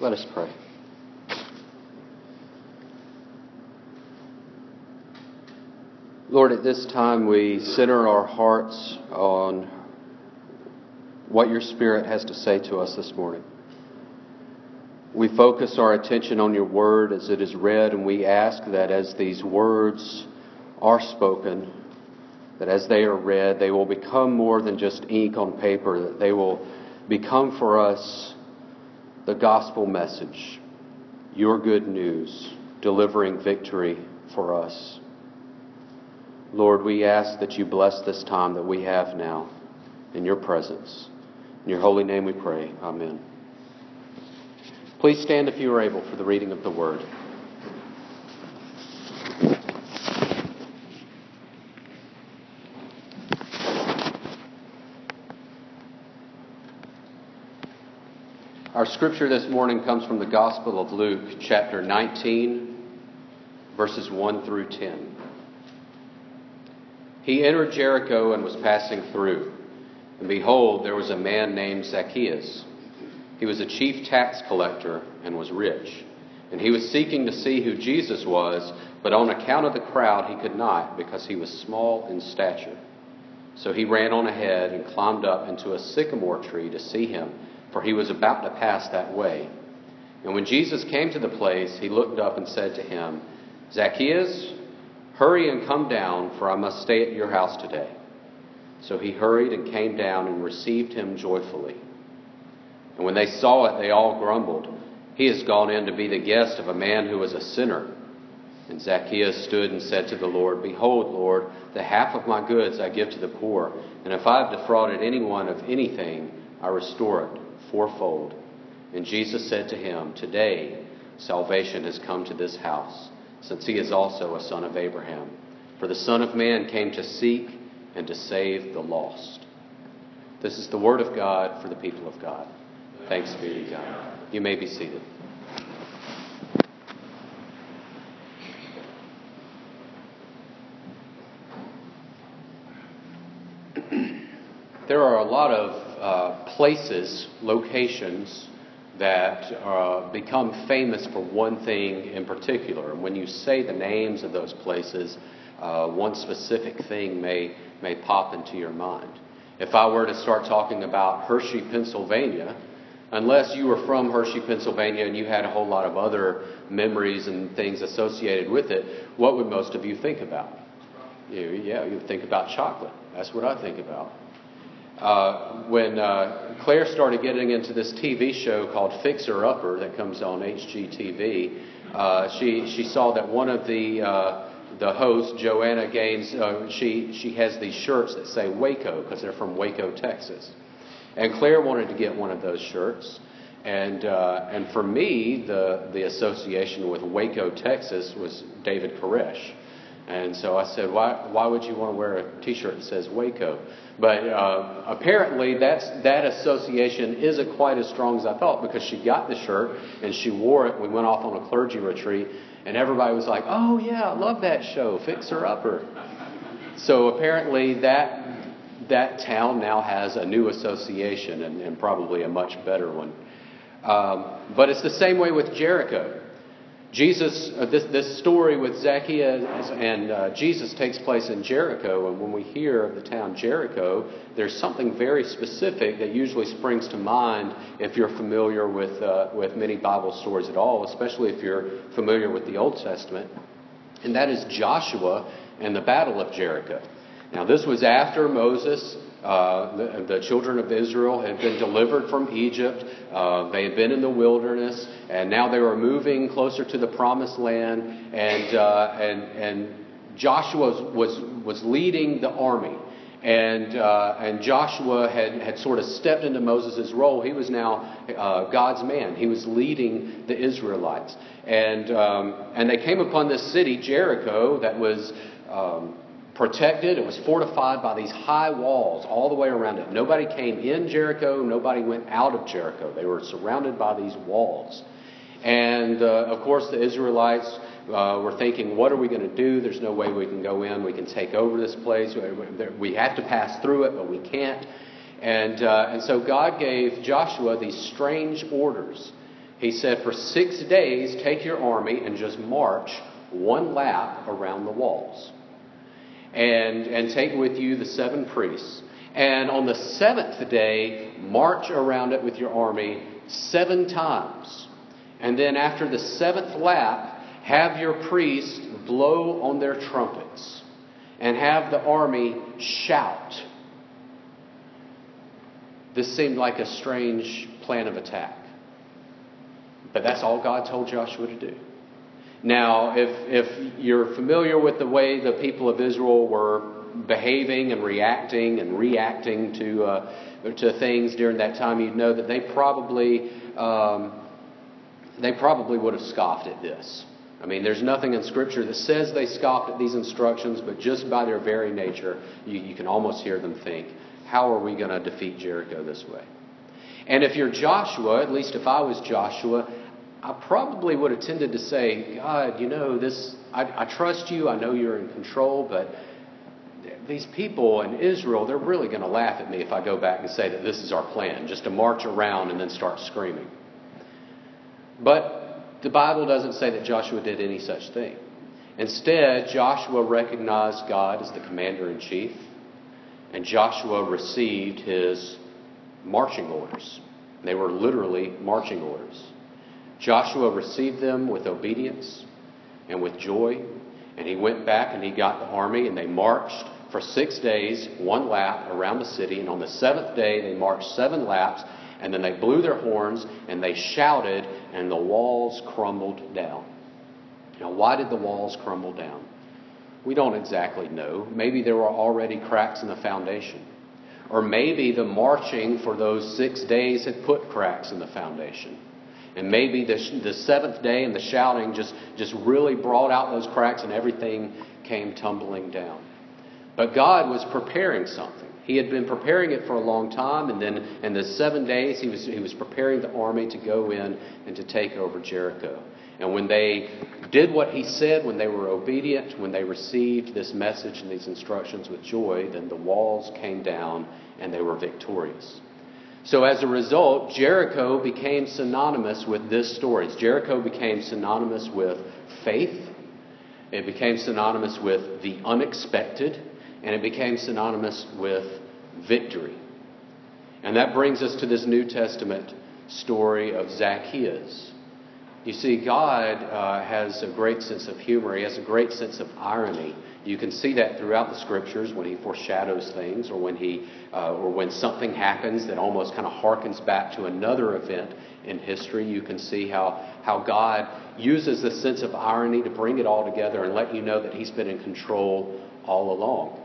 Let us pray. Lord, at this time we center our hearts on what your Spirit has to say to us this morning. We focus our attention on your word as it is read, and we ask that as these words are spoken, that as they are read, they will become more than just ink on paper, that they will become for us the gospel message, your good news, delivering victory for us. Lord, we ask that you bless this time that we have now in your presence. In your holy name we pray. Amen. Please stand if you are able for the reading of the word. Scripture this morning comes from the Gospel of Luke, chapter 19, verses 1 through 10. He entered Jericho and was passing through. And behold, there was a man named Zacchaeus. He was a chief tax collector and was rich. And he was seeking to see who Jesus was, but on account of the crowd he could not, because he was small in stature. So he ran on ahead and climbed up into a sycamore tree to see him for he was about to pass that way. And when Jesus came to the place, he looked up and said to him, Zacchaeus, hurry and come down, for I must stay at your house today. So he hurried and came down and received him joyfully. And when they saw it, they all grumbled, He has gone in to be the guest of a man who is a sinner. And Zacchaeus stood and said to the Lord, Behold, Lord, the half of my goods I give to the poor, and if I have defrauded anyone of anything, I restore it fourfold. And Jesus said to him, Today salvation has come to this house, since he is also a son of Abraham. For the Son of Man came to seek and to save the lost. This is the word of God for the people of God. Thanks be to God. You may be seated. there are a lot of uh, places, locations that uh, become famous for one thing in particular. And when you say the names of those places, uh, one specific thing may, may pop into your mind. If I were to start talking about Hershey, Pennsylvania, unless you were from Hershey, Pennsylvania, and you had a whole lot of other memories and things associated with it, what would most of you think about? You, yeah, you would think about chocolate. That's what I think about. Uh, when uh, Claire started getting into this TV show called Fixer Upper that comes on HGTV, uh, she she saw that one of the uh, the hosts, Joanna Gaines, uh, she she has these shirts that say Waco because they're from Waco, Texas, and Claire wanted to get one of those shirts. And uh, and for me, the the association with Waco, Texas, was David Koresh. And so I said, why, why would you want to wear a T-shirt that says Waco? But uh, apparently that's, that association isn't quite as strong as I thought because she got the shirt and she wore it. We went off on a clergy retreat and everybody was like, oh yeah, I love that show, Fix Fixer Upper. So apparently that, that town now has a new association and, and probably a much better one. Um, but it's the same way with Jericho. Jesus, uh, this, this story with Zacchaeus and uh, Jesus takes place in Jericho, and when we hear of the town Jericho, there's something very specific that usually springs to mind if you're familiar with, uh, with many Bible stories at all, especially if you're familiar with the Old Testament, and that is Joshua and the Battle of Jericho. Now, this was after Moses uh, the, the, children of Israel had been delivered from Egypt. Uh, they had been in the wilderness, and now they were moving closer to the promised land. And, uh, and, and Joshua was, was leading the army. And, uh, and Joshua had, had sort of stepped into Moses' role. He was now uh, God's man. He was leading the Israelites. And, um, and they came upon this city, Jericho, that was um, protected. It was fortified by these high walls all the way around it. Nobody came in Jericho, nobody went out of Jericho. They were surrounded by these walls. And uh, of course, the Israelites uh, were thinking, what are we going to do? There's no way we can go in. We can take over this place. We have to pass through it, but we can't. And, uh, and so God gave Joshua these strange orders. He said, For six days, take your army and just march one lap around the walls. And, and take with you the seven priests. And on the seventh day, march around it with your army seven times. And then after the seventh lap, have your priests blow on their trumpets and have the army shout. This seemed like a strange plan of attack. But that's all God told Joshua to do. Now, if, if you're familiar with the way the people of Israel were behaving and reacting and reacting to, uh, to things during that time, you'd know that they probably, um, they probably would have scoffed at this. I mean, there's nothing in Scripture that says they scoffed at these instructions, but just by their very nature, you, you can almost hear them think, how are we going to defeat Jericho this way? And if you're Joshua, at least if I was Joshua, I probably would have tended to say, God, you know, this, I, I trust you. I know you're in control, but these people in Israel, they're really going to laugh at me if I go back and say that this is our plan, just to march around and then start screaming. But the Bible doesn't say that Joshua did any such thing. Instead, Joshua recognized God as the commander in chief, and Joshua received his marching orders. They were literally marching orders. Joshua received them with obedience and with joy, and he went back and he got the army, and they marched for six days, one lap around the city, and on the seventh day they marched seven laps and then they blew their horns and they shouted, and the walls crumbled down. Now, why did the walls crumble down? We don't exactly know. Maybe there were already cracks in the foundation. Or maybe the marching for those six days had put cracks in the foundation. And maybe the, the seventh day and the shouting just, just really brought out those cracks and everything came tumbling down. But God was preparing something. He had been preparing it for a long time, and then in the seven days, he was, he was preparing the army to go in and to take over Jericho. And when they did what he said, when they were obedient, when they received this message and these instructions with joy, then the walls came down and they were victorious. So as a result, Jericho became synonymous with this story. Jericho became synonymous with faith. It became synonymous with the unexpected and it became synonymous with victory. And that brings us to this New Testament story of Zacchaeus. You see, God uh, has a great sense of humor. He has a great sense of irony. You can see that throughout the scriptures when he foreshadows things, or when he, uh, or when something happens that almost kind of harkens back to another event in history. You can see how how God uses the sense of irony to bring it all together and let you know that He's been in control all along.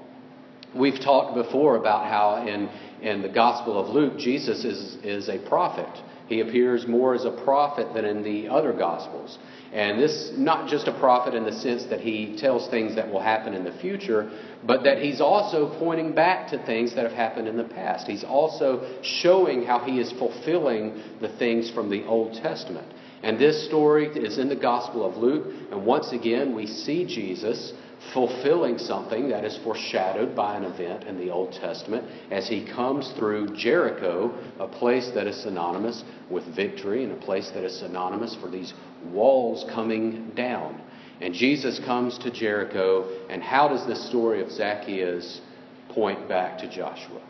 We've talked before about how in, in the Gospel of Luke, Jesus is, is a prophet. He appears more as a prophet than in the other Gospels. And this, not just a prophet in the sense that he tells things that will happen in the future, but that he's also pointing back to things that have happened in the past. He's also showing how he is fulfilling the things from the Old Testament. And this story is in the Gospel of Luke. And once again, we see Jesus fulfilling something that is foreshadowed by an event in the Old Testament as he comes through Jericho, a place that is synonymous with victory and a place that is synonymous for these walls coming down. And Jesus comes to Jericho, and how does the story of Zacchaeus point back to Joshua?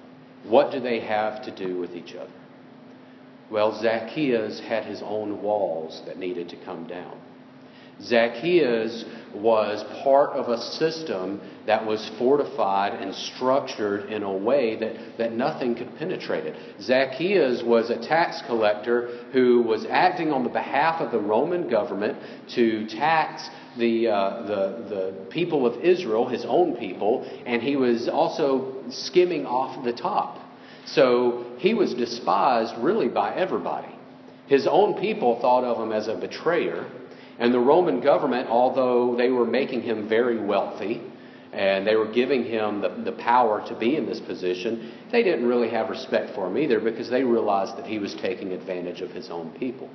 What do they have to do with each other? Well, Zacchaeus had his own walls that needed to come down. Zacchaeus was part of a system that was fortified and structured in a way that, that nothing could penetrate it. Zacchaeus was a tax collector who was acting on the behalf of the Roman government to tax the, uh, the, the people of Israel, his own people, and he was also skimming off the top. So he was despised really by everybody. His own people thought of him as a betrayer. And the Roman government, although they were making him very wealthy and they were giving him the, the power to be in this position, they didn't really have respect for him either because they realized that he was taking advantage of his own people.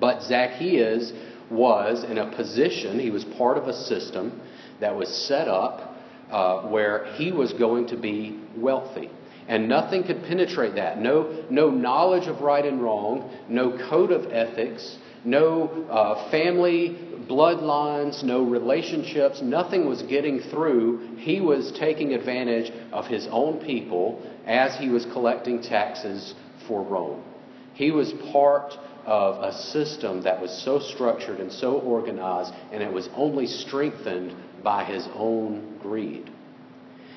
But Zacchaeus was in a position, he was part of a system that was set up uh, where he was going to be wealthy. And nothing could penetrate that. No, no knowledge of right and wrong, no code of ethics, no uh, family bloodlines, no relationships, nothing was getting through. He was taking advantage of his own people as he was collecting taxes for Rome. He was part of a system that was so structured and so organized, and it was only strengthened by his own greed.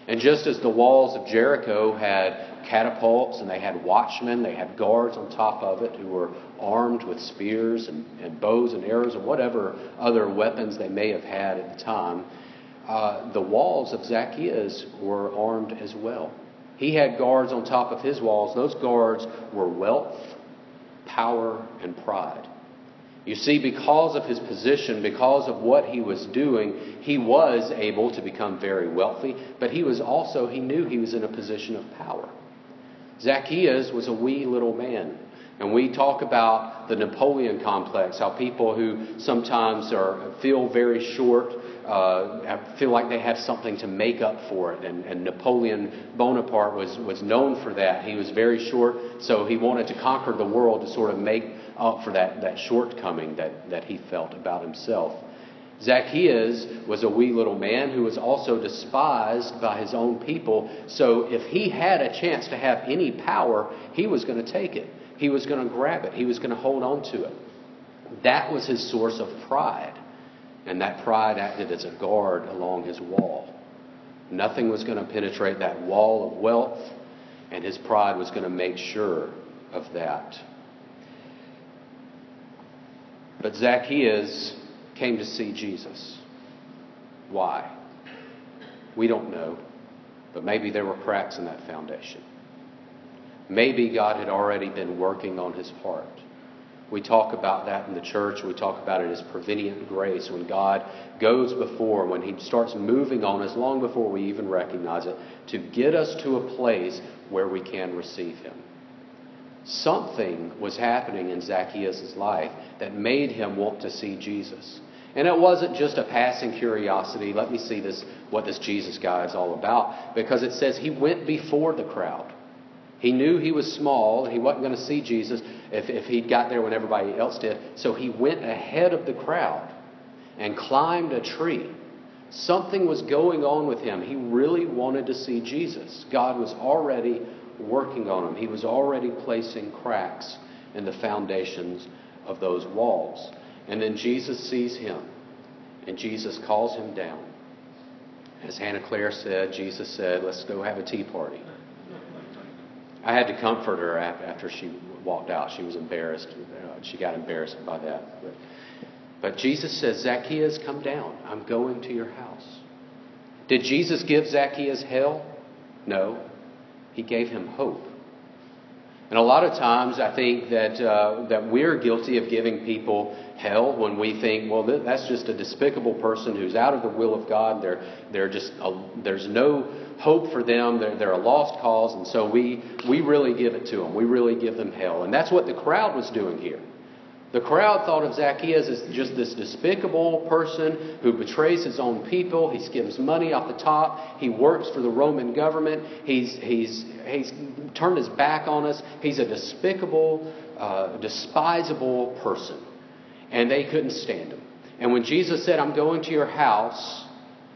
And just as the walls of Jericho had catapults and they had watchmen, they had guards on top of it who were armed with spears and, and bows and arrows and whatever other weapons they may have had at the time, uh, the walls of Zacchaeus were armed as well. He had guards on top of his walls. Those guards were wealth, power, and pride. You see, because of his position, because of what he was doing, he was able to become very wealthy, but he was also, he knew he was in a position of power. Zacchaeus was a wee little man. And we talk about the Napoleon complex, how people who sometimes are, feel very short uh, feel like they have something to make up for it. And, and Napoleon Bonaparte was, was known for that. He was very short, so he wanted to conquer the world to sort of make up for that, that shortcoming that, that he felt about himself. Zacchaeus was a wee little man who was also despised by his own people. So if he had a chance to have any power, he was going to take it. He was going to grab it. He was going to hold on to it. That was his source of pride. And that pride acted as a guard along his wall. Nothing was going to penetrate that wall of wealth, and his pride was going to make sure of that. But Zacchaeus came to see Jesus. Why? We don't know, but maybe there were cracks in that foundation. Maybe God had already been working on his heart. We talk about that in the church. We talk about it as prevenient grace when God goes before, when He starts moving on us long before we even recognize it, to get us to a place where we can receive Him. Something was happening in Zacchaeus' life that made him want to see Jesus. And it wasn't just a passing curiosity, let me see this what this Jesus guy is all about, because it says he went before the crowd. He knew he was small, he wasn't going to see Jesus if, if he got there when everybody else did. So he went ahead of the crowd and climbed a tree. Something was going on with him. He really wanted to see Jesus. God was already working on him. He was already placing cracks in the foundations of those walls. And then Jesus sees him, and Jesus calls him down. As Hannah Claire said, Jesus said, Let's go have a tea party. I had to comfort her after she walked out. She was embarrassed. She got embarrassed by that. But, but Jesus says, Zacchaeus, come down. I'm going to your house. Did Jesus give Zacchaeus hell? No. He gave him hope. And a lot of times, I think that uh, that we're guilty of giving people hell when we think, well, th- that's just a despicable person who's out of the will of God. They're they're just a, there's no hope for them. They're, they're a lost cause, and so we we really give it to them. We really give them hell, and that's what the crowd was doing here. The crowd thought of Zacchaeus as just this despicable person who betrays his own people. He skims money off the top. He works for the Roman government. He's, he's, he's turned his back on us. He's a despicable, uh, despisable person. And they couldn't stand him. And when Jesus said, I'm going to your house,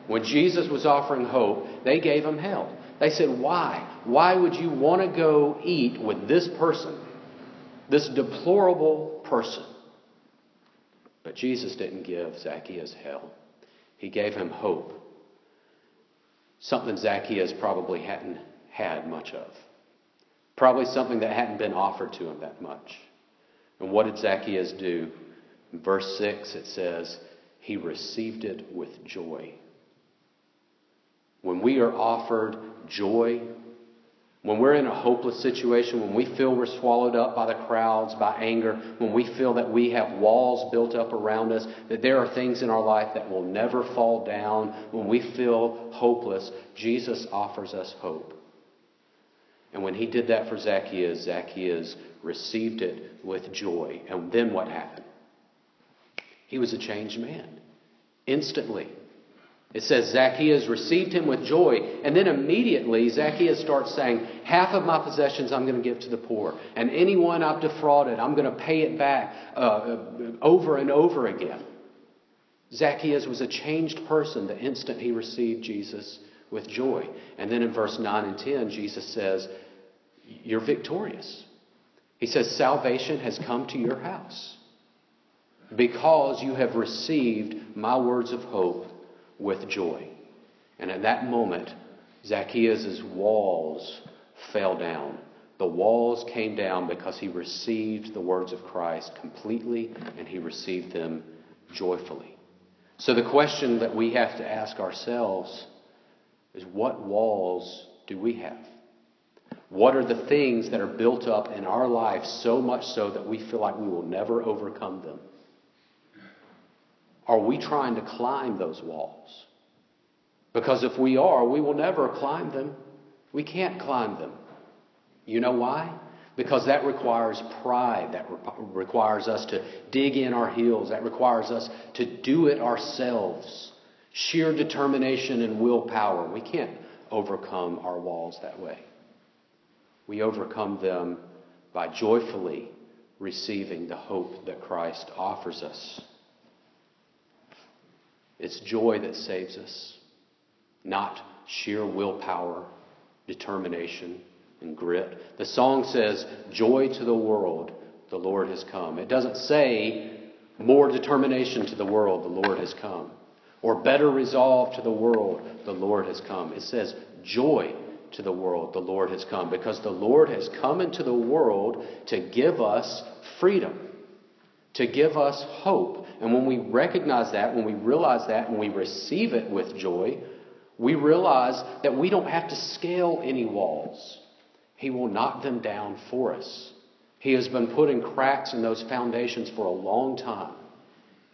when Jesus was offering hope, they gave him hell. They said, Why? Why would you want to go eat with this person? This deplorable person. But Jesus didn't give Zacchaeus hell, he gave him hope. Something Zacchaeus probably hadn't had much of. Probably something that hadn't been offered to him that much. And what did Zacchaeus do? In verse 6, it says, He received it with joy. When we are offered joy when we're in a hopeless situation, when we feel we're swallowed up by the crowds, by anger, when we feel that we have walls built up around us, that there are things in our life that will never fall down, when we feel hopeless, Jesus offers us hope. And when he did that for Zacchaeus, Zacchaeus received it with joy. And then what happened? He was a changed man. Instantly. It says Zacchaeus received him with joy, and then immediately Zacchaeus starts saying, Half of my possessions I'm going to give to the poor, and anyone I've defrauded, I'm going to pay it back uh, over and over again. Zacchaeus was a changed person the instant he received Jesus with joy. And then in verse 9 and 10, Jesus says, You're victorious. He says, Salvation has come to your house because you have received my words of hope with joy. And at that moment, Zacchaeus' walls fell down. The walls came down because he received the words of Christ completely and he received them joyfully. So the question that we have to ask ourselves is what walls do we have? What are the things that are built up in our life so much so that we feel like we will never overcome them? Are we trying to climb those walls? Because if we are, we will never climb them. We can't climb them. You know why? Because that requires pride. That re- requires us to dig in our heels. That requires us to do it ourselves. Sheer determination and willpower. We can't overcome our walls that way. We overcome them by joyfully receiving the hope that Christ offers us. It's joy that saves us, not sheer willpower, determination, and grit. The song says, Joy to the world, the Lord has come. It doesn't say, More determination to the world, the Lord has come. Or better resolve to the world, the Lord has come. It says, Joy to the world, the Lord has come. Because the Lord has come into the world to give us freedom, to give us hope, and when we recognize that, when we realize that, when we receive it with joy, we realize that we don't have to scale any walls. He will knock them down for us. He has been putting cracks in those foundations for a long time.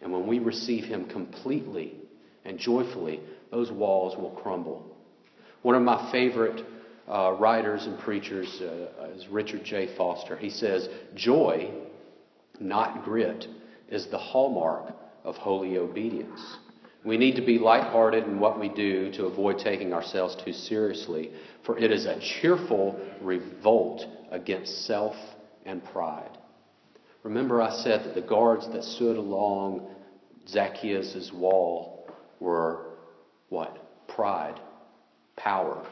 And when we receive Him completely and joyfully, those walls will crumble. One of my favorite uh, writers and preachers uh, is Richard J. Foster. He says, Joy, not grit, is the hallmark of holy obedience. We need to be lighthearted in what we do to avoid taking ourselves too seriously, for it is a cheerful revolt against self and pride. Remember, I said that the guards that stood along Zacchaeus' wall were what? Pride, power,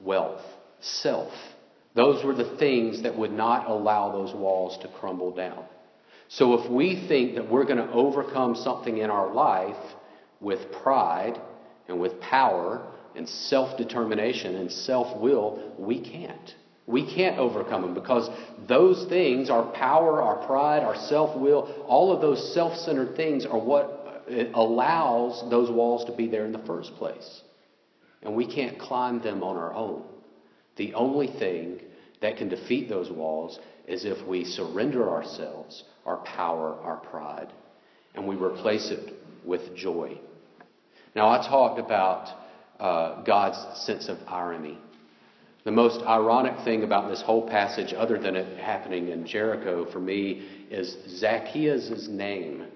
wealth, self. Those were the things that would not allow those walls to crumble down. So if we think that we're going to overcome something in our life with pride and with power and self determination and self will, we can't. We can't overcome them because those things, our power, our pride, our self will, all of those self centered things are what uh, allows those walls to be there in the first place. And we can't climb them on our own. The only thing that can defeat those walls is if we surrender ourselves, our power, our pride, and we replace it with joy. Now, I talked about uh, God's sense of irony. The most ironic thing about this whole passage, other than it happening in Jericho for me, is Zacchaeus' name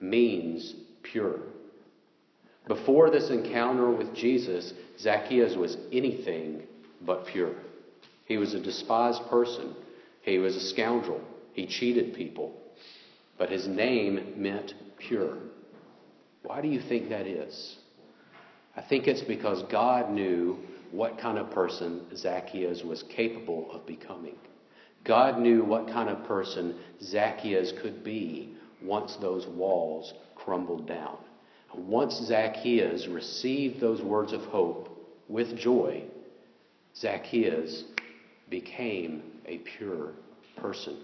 means pure. Before this encounter with Jesus, Zacchaeus was anything but pure. He was a despised person. He was a scoundrel. He cheated people. But his name meant pure. Why do you think that is? I think it's because God knew what kind of person Zacchaeus was capable of becoming. God knew what kind of person Zacchaeus could be once those walls crumbled down. Once Zacchaeus received those words of hope with joy, Zacchaeus became a pure person.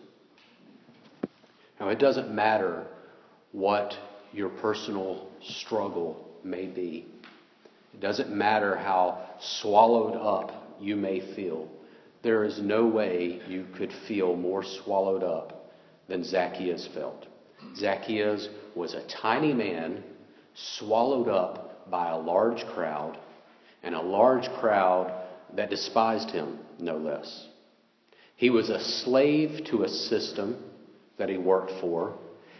Now, it doesn't matter what your personal struggle may be. It doesn't matter how swallowed up you may feel. There is no way you could feel more swallowed up than Zacchaeus felt. Zacchaeus was a tiny man swallowed up by a large crowd, and a large crowd that despised him, no less. He was a slave to a system that he worked for,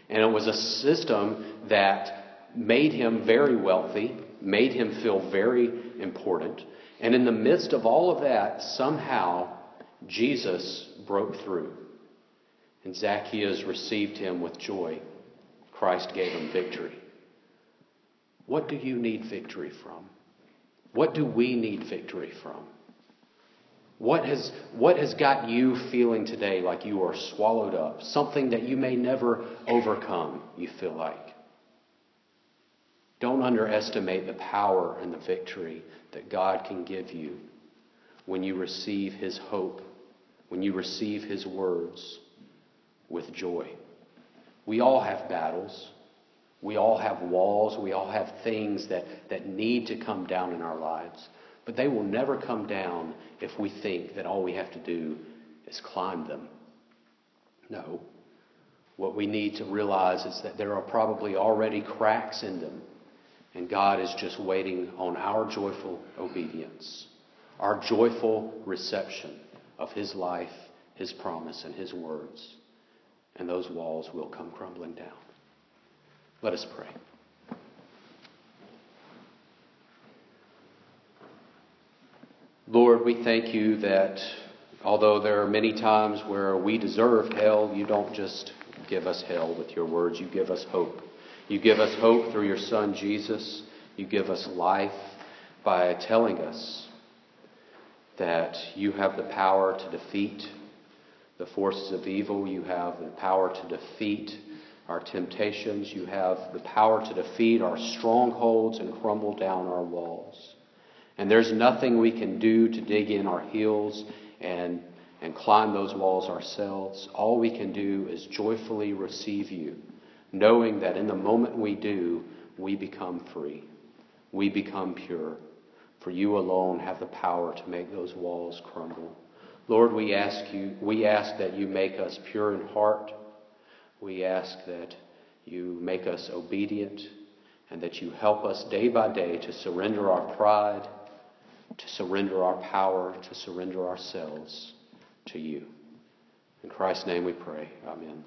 and it was a system that made him very wealthy made him feel very important. And in the midst of all of that, somehow Jesus broke through. And Zacchaeus received him with joy. Christ gave him victory. What do you need victory from? What do we need victory from? What has, what has got you feeling today like you are swallowed up? Something that you may never overcome, you feel like. Don't underestimate the power and the victory that God can give you when you receive His hope, when you receive His words with joy. We all have battles. We all have walls. We all have things that, that need to come down in our lives. But they will never come down if we think that all we have to do is climb them. No. What we need to realize is that there are probably already cracks in them, and God is just waiting on our joyful obedience, our joyful reception of His life, His promise, and His words. And those walls will come crumbling down. Let us pray. Lord, we thank you that although there are many times where we deserve hell, you don't just give us hell with your words, you give us hope. You give us hope through your Son, Jesus. You give us life by telling us that you have the power to defeat the forces of evil. You have the power to defeat our temptations. You have the power to defeat our strongholds and crumble down our walls. And there's nothing we can do to dig in our heels and, and climb those walls ourselves. All we can do is joyfully receive you, knowing that in the moment we do, we become free. We become pure. For you alone have the power to make those walls crumble. Lord, we ask you, we ask that you make us pure in heart. We ask that you make us obedient and that you help us day by day to surrender our pride to surrender our power, to surrender ourselves to you. In Christ's name we pray. Amen.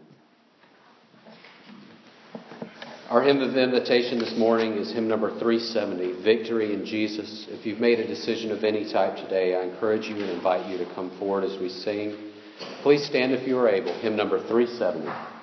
Our hymn of invitation this morning is hymn number 370, Victory in Jesus. If you've made a decision of any type today, I encourage you and invite you to come forward as we sing. Please stand if you are able. Hymn number 370.